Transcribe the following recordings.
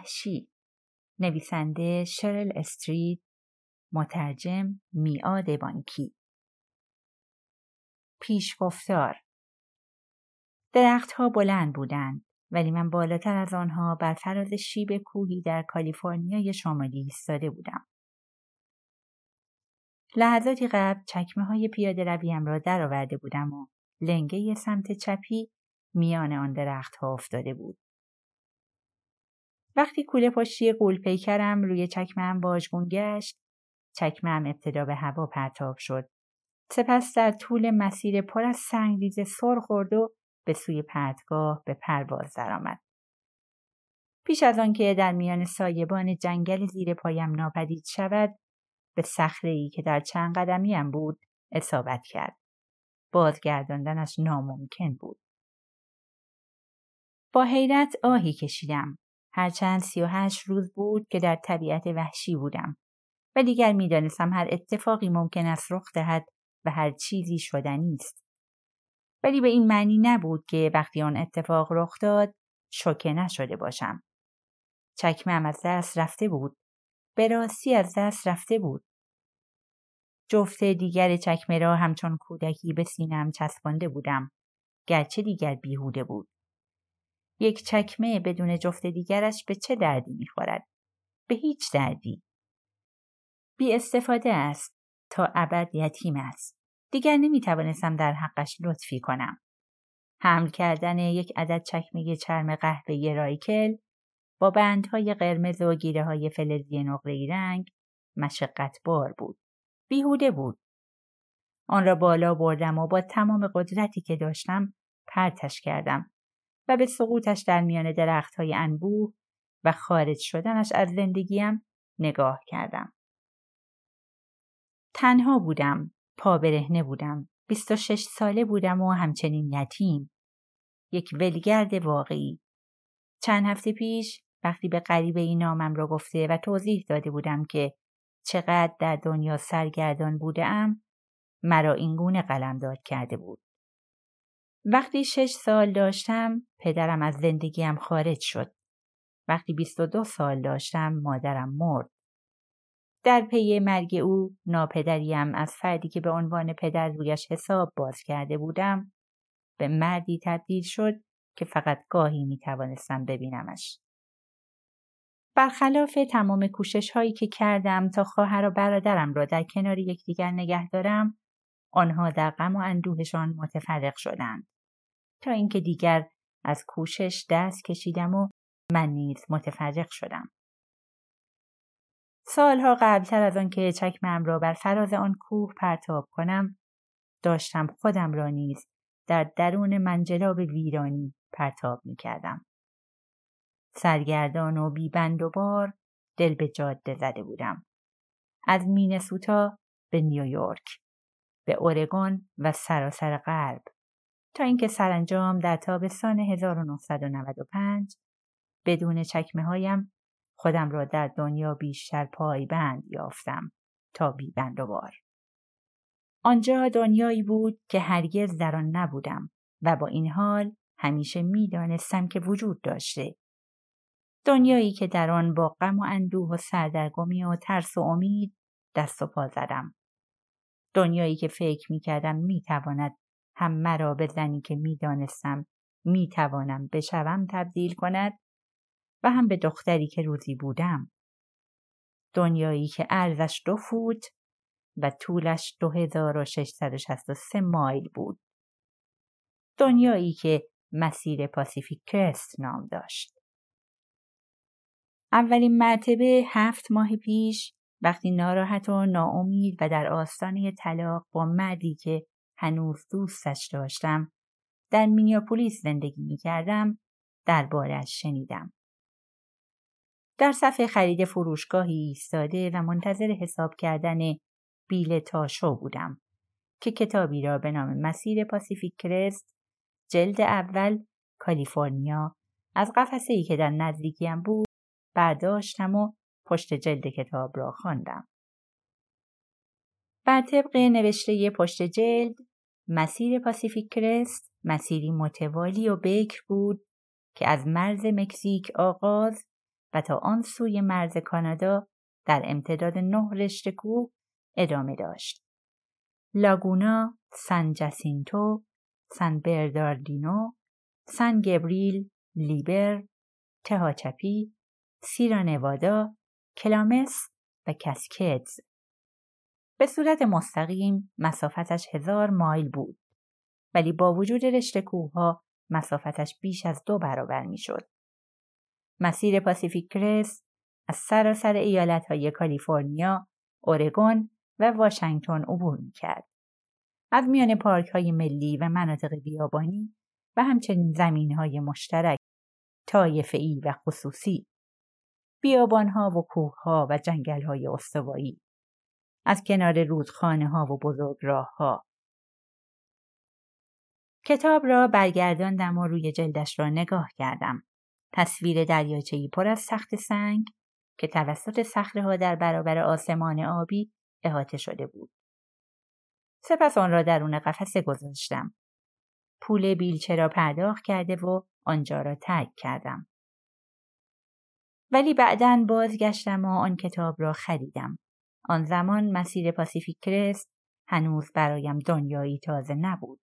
وحشی نویسنده شرل استریت مترجم میاد بانکی پیشگفتار درختها بلند بودند ولی من بالاتر از آنها بر فراز شیب کوهی در کالیفرنیای شمالی ایستاده بودم. لحظاتی قبل چکمه های پیاده رویم را درآورده بودم و لنگه سمت چپی میان آن درختها افتاده بود. وقتی کوله پشتی قول پیکرم روی چکمه باجگون گشت، چکمه ابتدا به هوا پرتاب شد. سپس در طول مسیر پر از سنگریز سر خورد و به سوی پرتگاه به پرواز درآمد. پیش از آنکه در میان سایبان جنگل زیر پایم ناپدید شود به ای که در چند قدمیم بود اصابت کرد. بازگرداندنش ناممکن بود. با حیرت آهی کشیدم. هرچند سی و هشت روز بود که در طبیعت وحشی بودم و دیگر می‌دانستم هر اتفاقی ممکن است رخ دهد و هر چیزی شدنی است. ولی به این معنی نبود که وقتی آن اتفاق رخ داد شوکه نشده باشم. چکمم از دست رفته بود. به راستی از دست رفته بود. جفت دیگر چکمه را همچون کودکی به سینم چسبانده بودم. گرچه دیگر بیهوده بود. یک چکمه بدون جفت دیگرش به چه دردی می‌خورد؟ به هیچ دردی. بی استفاده است تا ابد یتیم است. دیگر نمی توانستم در حقش لطفی کنم. حمل کردن یک عدد چکمه چرم قهوه‌ای رایکل با بندهای قرمز و گیره های فلزی نقره‌ای رنگ مشقت بار بود. بیهوده بود. آن را بالا بردم و با تمام قدرتی که داشتم پرتش کردم و به سقوطش در میان درخت های انبوه و خارج شدنش از زندگیم نگاه کردم. تنها بودم پا برهنه بودم. 26 ساله بودم و همچنین یتیم. یک ولگرد واقعی. چند هفته پیش وقتی به غریبه این نامم را گفته و توضیح داده بودم که چقدر در دنیا سرگردان بودم مرا اینگونه قلمداد کرده بود. وقتی شش سال داشتم پدرم از زندگیم خارج شد. وقتی 22 سال داشتم مادرم مرد. در پی مرگ او ناپدریم از فردی که به عنوان پدر رویش حساب باز کرده بودم به مردی تبدیل شد که فقط گاهی می توانستم ببینمش. برخلاف تمام کوشش هایی که کردم تا خواهر و برادرم را در کنار یکدیگر نگه دارم آنها در غم و اندوهشان متفرق شدند تا اینکه دیگر از کوشش دست کشیدم و من نیز متفرق شدم سالها قبلتر از آنکه چکمم را بر فراز آن کوه پرتاب کنم داشتم خودم را نیز در درون منجلاب ویرانی پرتاب می کردم. سرگردان و بیبند و بار دل به جاده زده بودم. از مینسوتا به نیویورک، به اورگون و سراسر غرب تا اینکه سرانجام در تابستان 1995 بدون چکمه هایم خودم را در دنیا بیشتر پایبند یافتم تا بیبند و بار. آنجا دنیایی بود که هرگز در آن نبودم و با این حال همیشه می‌دانستم که وجود داشته. دنیایی که در آن با غم و اندوه و سردرگمی و ترس و امید دست و پا زدم. دنیایی که فکر می کردم می تواند هم مرا به زنی که می دانستم می توانم بشوم تبدیل کند و هم به دختری که روزی بودم. دنیایی که ارزش دو فوت و طولش 2663 مایل بود. دنیایی که مسیر پاسیفیک کرست نام داشت. اولین مرتبه هفت ماه پیش وقتی ناراحت و ناامید و در آستانه طلاق با مردی که هنوز دوستش داشتم در مینیاپولیس زندگی می کردم دربارش شنیدم. در صفحه خرید فروشگاهی ایستاده و منتظر حساب کردن بیل تاشو بودم که کتابی را به نام مسیر پاسیفیک کرست جلد اول کالیفرنیا از قفسه ای که در نزدیکیم بود برداشتم و پشت جلد کتاب را خواندم. بر طبق نوشته پشت جلد مسیر پاسیفیک کرست مسیری متوالی و بکر بود که از مرز مکزیک آغاز و تا آن سوی مرز کانادا در امتداد نه رشته کوه ادامه داشت. لاگونا، سن جاسینتو، سن برداردینو، سن گبریل، لیبر، تهاچپی، سیرا نوادا، کلامس و کسکدز. به صورت مستقیم مسافتش هزار مایل بود ولی با وجود رشته کوهها مسافتش بیش از دو برابر می‌شد. مسیر پاسیفیک کرست از سراسر ایالت های کالیفرنیا، اورگون و واشنگتن عبور می کرد. از میان پارک های ملی و مناطق بیابانی و همچنین زمین های مشترک ای و خصوصی بیابان ها و کوه ها و جنگل های استوایی از کنار رودخانه ها و بزرگ راه ها کتاب را برگرداندم و روی جلدش را نگاه کردم. تصویر دریاچه‌ای پر از سخت سنگ که توسط ها در برابر آسمان آبی احاطه شده بود. سپس آن را درون قفسه گذاشتم. پول بیلچه را پرداخت کرده و آنجا را ترک کردم. ولی بعدا بازگشتم و آن کتاب را خریدم. آن زمان مسیر پاسیفیک کرست هنوز برایم دنیایی تازه نبود.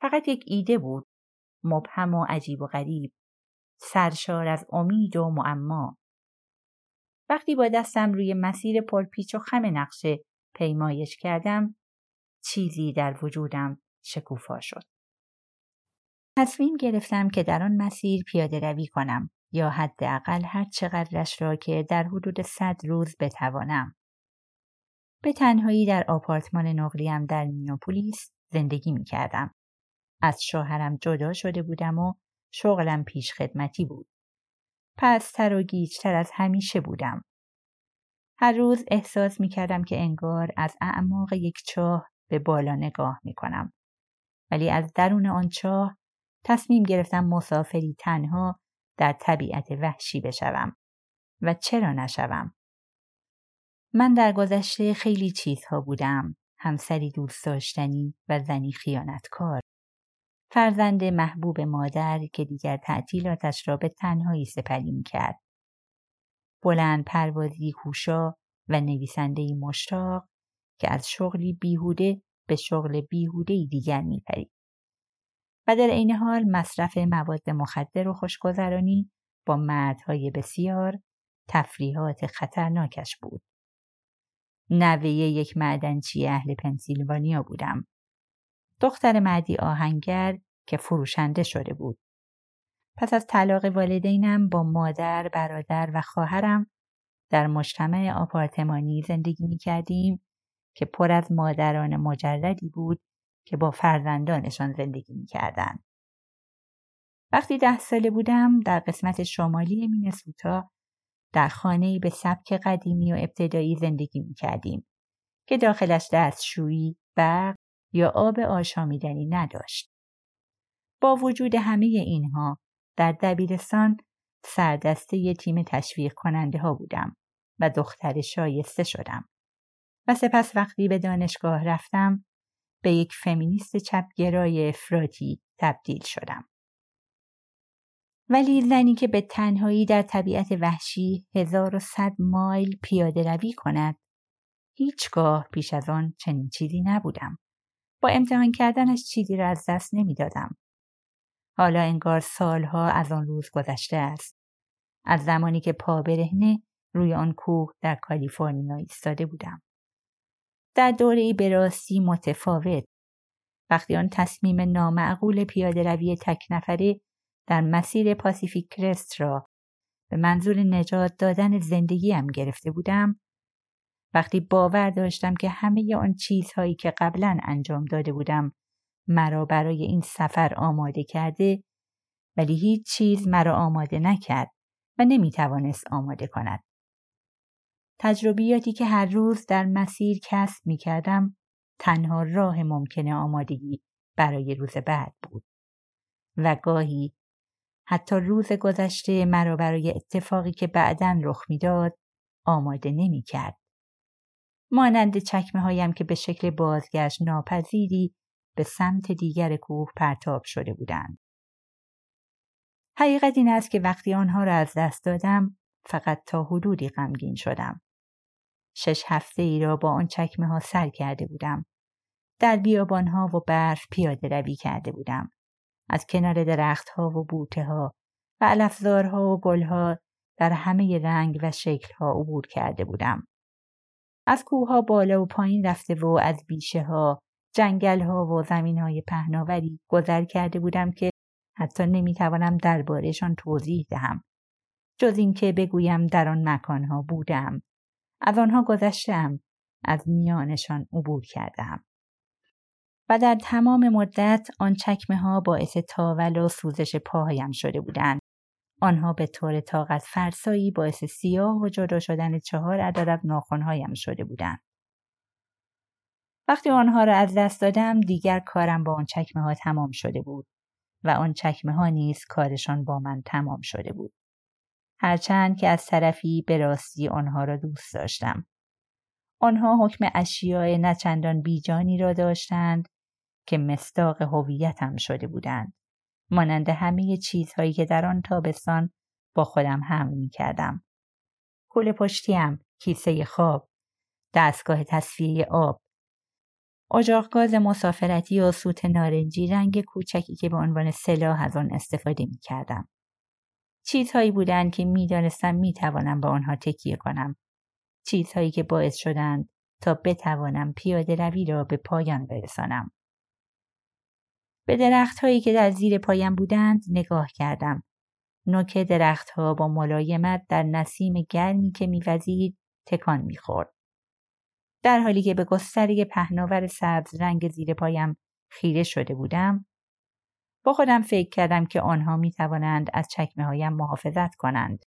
فقط یک ایده بود. مبهم و عجیب و غریب. سرشار از امید و معما. وقتی با دستم روی مسیر پرپیچ و خم نقشه پیمایش کردم چیزی در وجودم شکوفا شد. تصمیم گرفتم که در آن مسیر پیاده روی کنم یا حداقل هر چقدرش را که در حدود صد روز بتوانم. به تنهایی در آپارتمان نقلیم در مینوپولیس زندگی می کردم. از شوهرم جدا شده بودم و شغلم پیش خدمتی بود. پستر و گیجتر از همیشه بودم. هر روز احساس می کردم که انگار از اعماق یک چاه به بالا نگاه می کنم. ولی از درون آن چاه تصمیم گرفتم مسافری تنها در طبیعت وحشی بشوم و چرا نشوم من در گذشته خیلی چیزها بودم همسری دوست داشتنی و زنی خیانتکار فرزند محبوب مادر که دیگر تعطیلاتش را به تنهایی سپری کرد. بلند پروازی خوشا و نویسندهای مشتاق که از شغلی بیهوده به شغل بیهوده دیگر میپرید. و در عین حال مصرف مواد مخدر و خوشگذرانی با مردهای بسیار تفریحات خطرناکش بود. نوه یک معدنچی اهل پنسیلوانیا بودم. دختر مردی آهنگر که فروشنده شده بود. پس از طلاق والدینم با مادر، برادر و خواهرم در مجتمع آپارتمانی زندگی می کردیم که پر از مادران مجردی بود که با فرزندانشان زندگی می کردن. وقتی ده ساله بودم در قسمت شمالی مینسوتا در خانه به سبک قدیمی و ابتدایی زندگی می کردیم که داخلش دستشویی، برق یا آب آشامیدنی نداشت. با وجود همه اینها در دبیرستان سردسته ی تیم تشویق کننده ها بودم و دختر شایسته شدم. و سپس وقتی به دانشگاه رفتم به یک فمینیست چپگرای افراطی تبدیل شدم. ولی زنی که به تنهایی در طبیعت وحشی هزار و صد مایل پیاده روی کند هیچگاه پیش از آن چنین چیزی نبودم. با امتحان کردنش چیزی را از دست نمی‌دادم. حالا انگار سالها از آن روز گذشته است. از زمانی که پا برهنه روی آن کوه در کالیفرنیا ایستاده بودم. در دوره ای به راستی متفاوت وقتی آن تصمیم نامعقول پیاده روی تک نفره در مسیر پاسیفیک کرست را به منظور نجات دادن زندگیم گرفته بودم وقتی باور داشتم که همه آن چیزهایی که قبلا انجام داده بودم مرا برای این سفر آماده کرده ولی هیچ چیز مرا آماده نکرد و نمی توانست آماده کند. تجربیاتی که هر روز در مسیر کسب می کردم تنها راه ممکن آمادگی برای روز بعد بود. و گاهی حتی روز گذشته مرا برای اتفاقی که بعدا رخ می‌داد آماده نمی کرد. مانند چکمه هایم که به شکل بازگشت ناپذیری به سمت دیگر کوه پرتاب شده بودند. حقیقت این است که وقتی آنها را از دست دادم فقط تا حدودی غمگین شدم. شش هفته ای را با آن چکمه ها سر کرده بودم. در بیابان ها و برف پیاده روی کرده بودم. از کنار درخت ها و بوته ها و علفزارها و گلها در همه رنگ و شکل ها عبور کرده بودم. از کوه ها بالا و پایین رفته و از بیشه ها، جنگل ها و زمین های پهناوری گذر کرده بودم که حتی نمی‌توانم دربارهشان توضیح دهم. جز اینکه بگویم در آن مکانها بودم. از آنها گذشتم. از میانشان عبور کردم. و در تمام مدت آن چکمه ها باعث تاول و سوزش پاهایم شده بودند. آنها به طور طاقت فرسایی باعث سیاه و جدا شدن چهار عدد ناخونهایم شده بودند. وقتی آنها را از دست دادم دیگر کارم با آن چکمه ها تمام شده بود و آن چکمه ها نیز کارشان با من تمام شده بود. هرچند که از طرفی به راستی آنها را دوست داشتم. آنها حکم اشیاء نچندان بیجانی را داشتند که مستاق هویتم شده بودند. مانند همه چیزهایی که در آن تابستان با خودم حمل می کردم. کل پشتیم، کیسه خواب، دستگاه تصفیه آب، اجاق گاز مسافرتی و سوت نارنجی رنگ کوچکی که به عنوان سلاح از آن استفاده می کردم. چیزهایی بودند که می‌دانستم می‌توانم با آنها تکیه کنم. چیزهایی که باعث شدند تا بتوانم پیاده روی را به پایان برسانم. به درختهایی که در زیر پایم بودند نگاه کردم. نوک درختها با ملایمت در نسیم گرمی که میوزید تکان می‌خورد. در حالی که به گستره پهناور سبز رنگ زیر پایم خیره شده بودم با خودم فکر کردم که آنها می توانند از چکمه هایم محافظت کنند.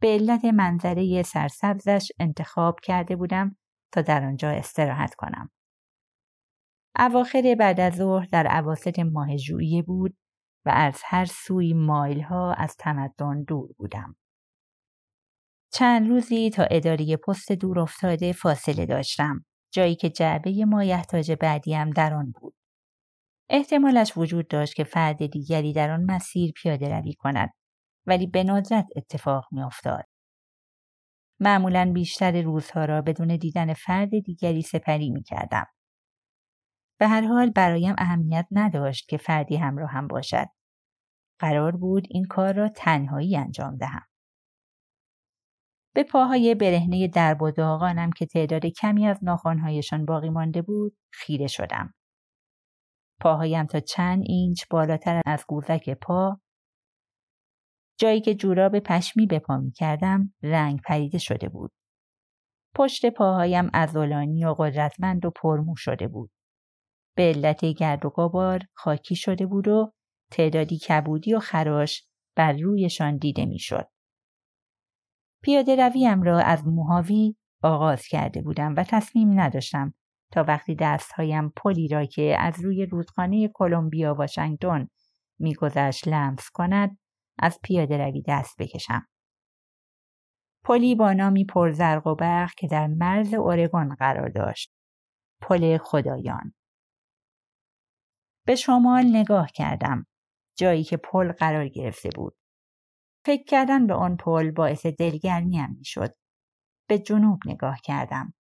به علت منظره سرسبزش انتخاب کرده بودم تا در آنجا استراحت کنم. اواخر بعد از ظهر در عواست ماه ژوئیه بود و از هر سوی مایل ها از تمدن دور بودم. چند روزی تا اداره پست دور افتاده فاصله داشتم جایی که جعبه مایحتاج بعدیم در آن بود. احتمالش وجود داشت که فرد دیگری در آن مسیر پیاده روی کند ولی به ندرت اتفاق میافتاد. معمولا بیشتر روزها را بدون دیدن فرد دیگری سپری می کردم. به هر حال برایم اهمیت نداشت که فردی همراه هم باشد. قرار بود این کار را تنهایی انجام دهم. به پاهای برهنه درب و داغانم که تعداد کمی از ناخوانهایشان باقی مانده بود خیره شدم. پاهایم تا چند اینچ بالاتر از گوزک پا جایی که جوراب پشمی به پا می کردم رنگ پریده شده بود. پشت پاهایم ازولانی و قدرتمند و پرمو شده بود. به علت گرد و غبار خاکی شده بود و تعدادی کبودی و خراش بر رویشان دیده می‌شد. پیاده رویم را از موهاوی آغاز کرده بودم و تصمیم نداشتم تا وقتی دستهایم پلی را که از روی رودخانه کلمبیا واشنگتن میگذشت لمس کند از پیاده روی دست بکشم. پلی با نامی پرزرق و برق که در مرز اورگون قرار داشت. پل خدایان. به شمال نگاه کردم. جایی که پل قرار گرفته بود. فکر کردن به آن پل باعث دلگرمیم می‌شد. به جنوب نگاه کردم.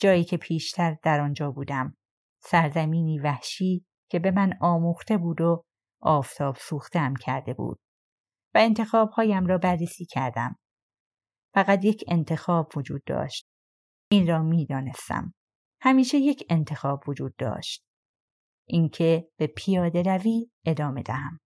جایی که پیشتر در آنجا بودم. سرزمینی وحشی که به من آموخته بود و آفتاب سوختم کرده بود. و انتخابهایم را بررسی کردم. فقط یک انتخاب وجود داشت. این را می دانستم. همیشه یک انتخاب وجود داشت. اینکه به پیاده روی ادامه دهم.